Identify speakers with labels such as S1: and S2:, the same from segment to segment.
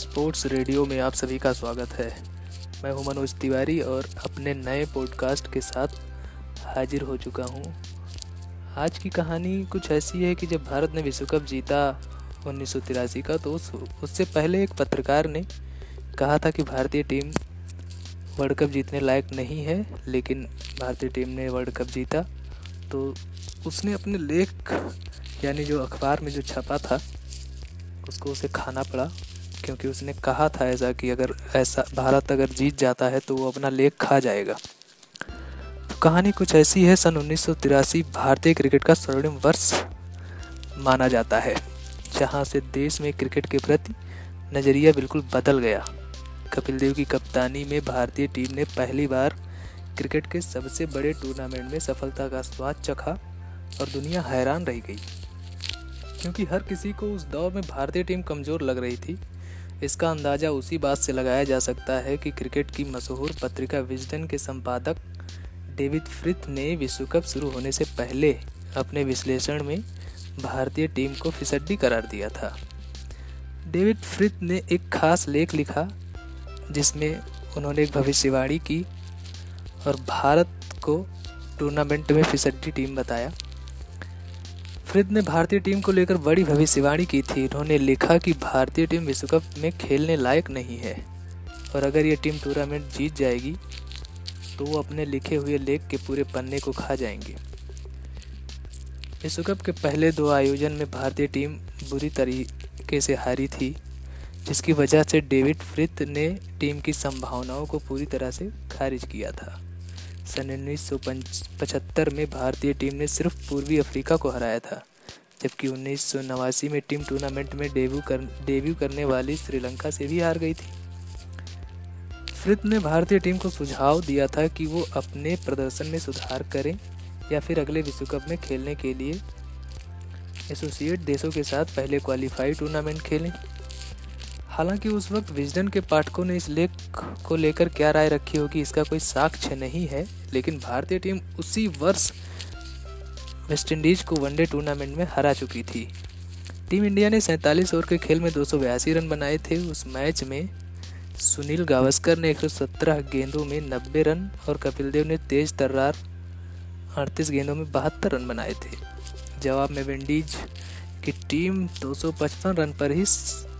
S1: Sports radio में आप सभी का स्वागत है। मैं हूँ मनोज तिवारी और अपने नए पॉडकास्ट के साथ हाजिर हो चुका हूँ। आज की कहानी कुछ ऐसी है कि जब भारत ने विश्व कप जीता उन्नीस सौ तिरासी का तो उस, उससे पहले एक पत्रकार ने कहा था कि भारतीय टीम वर्ल्ड कप जीतने लायक नहीं है, लेकिन भारतीय टीम ने वर्ल्ड कप जीता। तो उसने अपने लेख, यानी जो अखबार में जो छपा था, उसको उसे खाना पड़ा। क्योंकि उसने कहा था ऐसा कि अगर ऐसा, भारत अगर जीत जाता है तो वो अपना लेख खा जाएगा। तो कहानी कुछ ऐसी है, सन उन्नीस सौ तिरासी, भारतीय क्रिकेट का स्वर्णिम वर्ष माना जाता है, जहाँ से देश में क्रिकेट के प्रति नज़रिया बिल्कुल बदल गया। कपिल देव की कप्तानी में भारतीय टीम ने पहली बार क्रिकेट के सबसे बड़े टूर्नामेंट में सफलता का स्वाद चखा और दुनिया हैरान रह गई। क्योंकि हर किसी को उस दौर में भारतीय टीम कमज़ोर लग रही थी इसका अंदाज़ा उसी बात से लगाया जा सकता है कि क्रिकेट की मशहूर पत्रिका विजडन के संपादक डेविड फ्रिथ ने विश्व कप शुरू होने से पहले अपने विश्लेषण में भारतीय टीम को फिसड्डी करार दिया था। डेविड फ्रिथ ने एक खास लेख लिखा, जिसमें उन्होंने एक भविष्यवाणी की और भारत को टूर्नामेंट में फिसड्डी टीम बताया। फ्रिद ने भारतीय टीम को लेकर बड़ी भविष्यवाणी की थी। उन्होंने लिखा कि भारतीय टीम विश्व कप में खेलने लायक नहीं है। और अगर ये टीम टूर्नामेंट जीत जाएगी तो वो अपने लिखे हुए लेख के पूरे पन्ने को खा जाएँगे। विश्व कप के पहले दो आयोजन में भारतीय टीम बुरी तरीके से हारी थी, जिसकी वजह से डेविड फ्रिथ ने टीम की संभावनाओं को पूरी तरह से खारिज किया था। सन उन्नीस में भारतीय टीम ने सिर्फ़ पूर्वी अफ्रीका को हराया था, जबकि उन्नीस सौ नवासी में टीम टूर्नामेंट में डेब्यू कर, डेब्यू करने वाली श्रीलंका से भी हार गई थी। फ्रिथ ने भारतीय टीम को सुझाव दिया था कि वो अपने प्रदर्शन में सुधार करें या फिर अगले विश्व कप में खेलने के लिए एसोसिएट देशों के साथ पहले क्वालिफाई टूर्नामेंट खेलें। हालाँकि उस वक्त विजडन के पाठकों ने इस लेख को लेकर क्या राय रखी होगी, इसका कोई साक्ष्य नहीं है, लेकिन भारतीय टीम उसी वर्ष वेस्टइंडीज को वनडे टूर्नामेंट में हरा चुकी थी। टीम इंडिया ने सैंतालीस ओवर के खेल में दो रन बनाए थे। उस मैच में सुनील गावस्कर ने 117 गेंदों में 90 रन और कपिल देव ने तेज तर्रार अड़तीस गेंदों में बहत्तर रन बनाए थे। जवाब में विंडीज की टीम 255 रन पर ही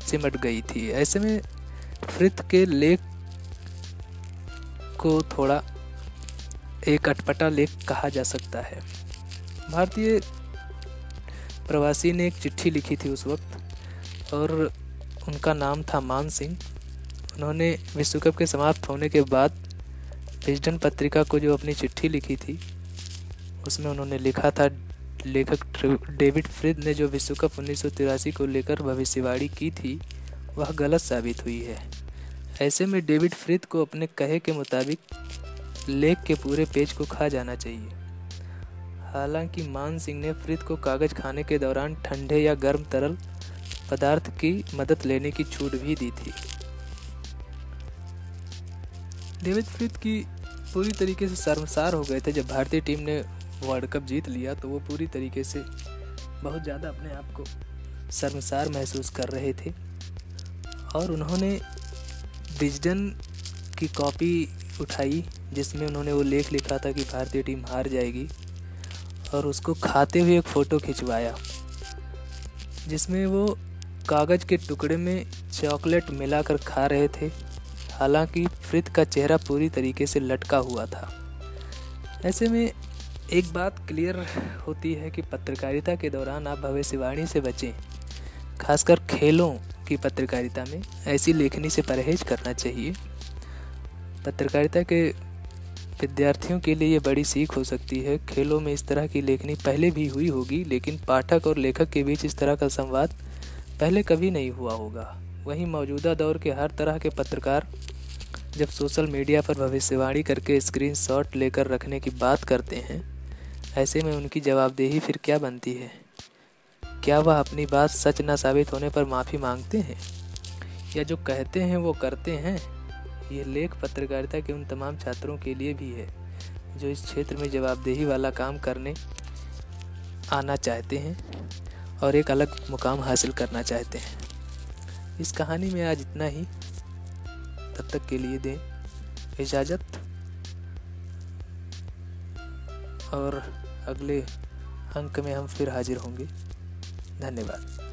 S1: सिमट गई थी। ऐसे में फ्रिथ के लेख को थोड़ा एक अटपटा लेख कहा जा सकता है। भारतीय प्रवासी ने एक चिट्ठी लिखी थी उस वक्त, और उनका नाम था मान सिंह। उन्होंने विश्व कप के समाप्त होने के बाद विजडन पत्रिका को जो अपनी चिट्ठी लिखी थी, उसमें उन्होंने लिखा था लेखक डेविड फ्रिद ने जो विश्व कप उन्नीस को लेकर भविष्यवाणी की थी, वह गलत साबित हुई है। ऐसे में डेविड फ्रिद को अपने कहे के मुताबिक लेख के पूरे पेज को खा जाना चाहिए। हालाँकि मान सिंह ने फ्रिद को कागज़ खाने के दौरान ठंडे या गर्म तरल पदार्थ की मदद लेने की छूट भी दी थी। डेविड फ्रिद की पूरी तरीके से शर्मसार हो गए थे जब भारतीय टीम ने वर्ल्ड कप जीत लिया तो वो पूरी तरीके से बहुत ज़्यादा अपने आप को शर्मसार महसूस कर रहे थे। और उन्होंने विजडन की कॉपी उठाई, जिसमें उन्होंने वो लेख लिखा था कि भारतीय टीम हार जाएगी, और उसको खाते हुए एक फ़ोटो खिंचवाया, जिसमें वो कागज़ के टुकड़े में चॉकलेट मिलाकर खा रहे थे। हालाँकि फ्रिद का चेहरा पूरी तरीके से लटका हुआ था। ऐसे में एक बात क्लियर होती है कि पत्रकारिता के दौरान आप भविष्यवाणी से बचें। खासकर खेलों की पत्रकारिता में ऐसी लेखनी से परहेज करना चाहिए। पत्रकारिता के विद्यार्थियों के लिए ये बड़ी सीख हो सकती है। खेलों में इस तरह की लेखनी पहले भी हुई होगी, लेकिन पाठक और लेखक के बीच इस तरह का संवाद पहले कभी नहीं हुआ होगा। वहीं मौजूदा दौर के हर तरह के पत्रकार जब सोशल मीडिया पर भविष्यवाणी करके स्क्रीनशॉट लेकर रखने की बात करते हैं ऐसे में उनकी जवाबदेही फिर क्या बनती है? क्या वह अपनी बात सच न साबित होने पर माफ़ी मांगते हैं? या जो कहते हैं वो करते हैं? ये लेख पत्रकारिता के उन तमाम छात्रों के लिए भी है, जो इस क्षेत्र में जवाबदेही वाला काम करने आना चाहते हैं और एक अलग मुकाम हासिल करना चाहते हैं। इस कहानी में आज इतना ही। तब तक के लिए दें इजाज़त। और अगले अंक में हम फिर हाजिर होंगे। धन्यवाद।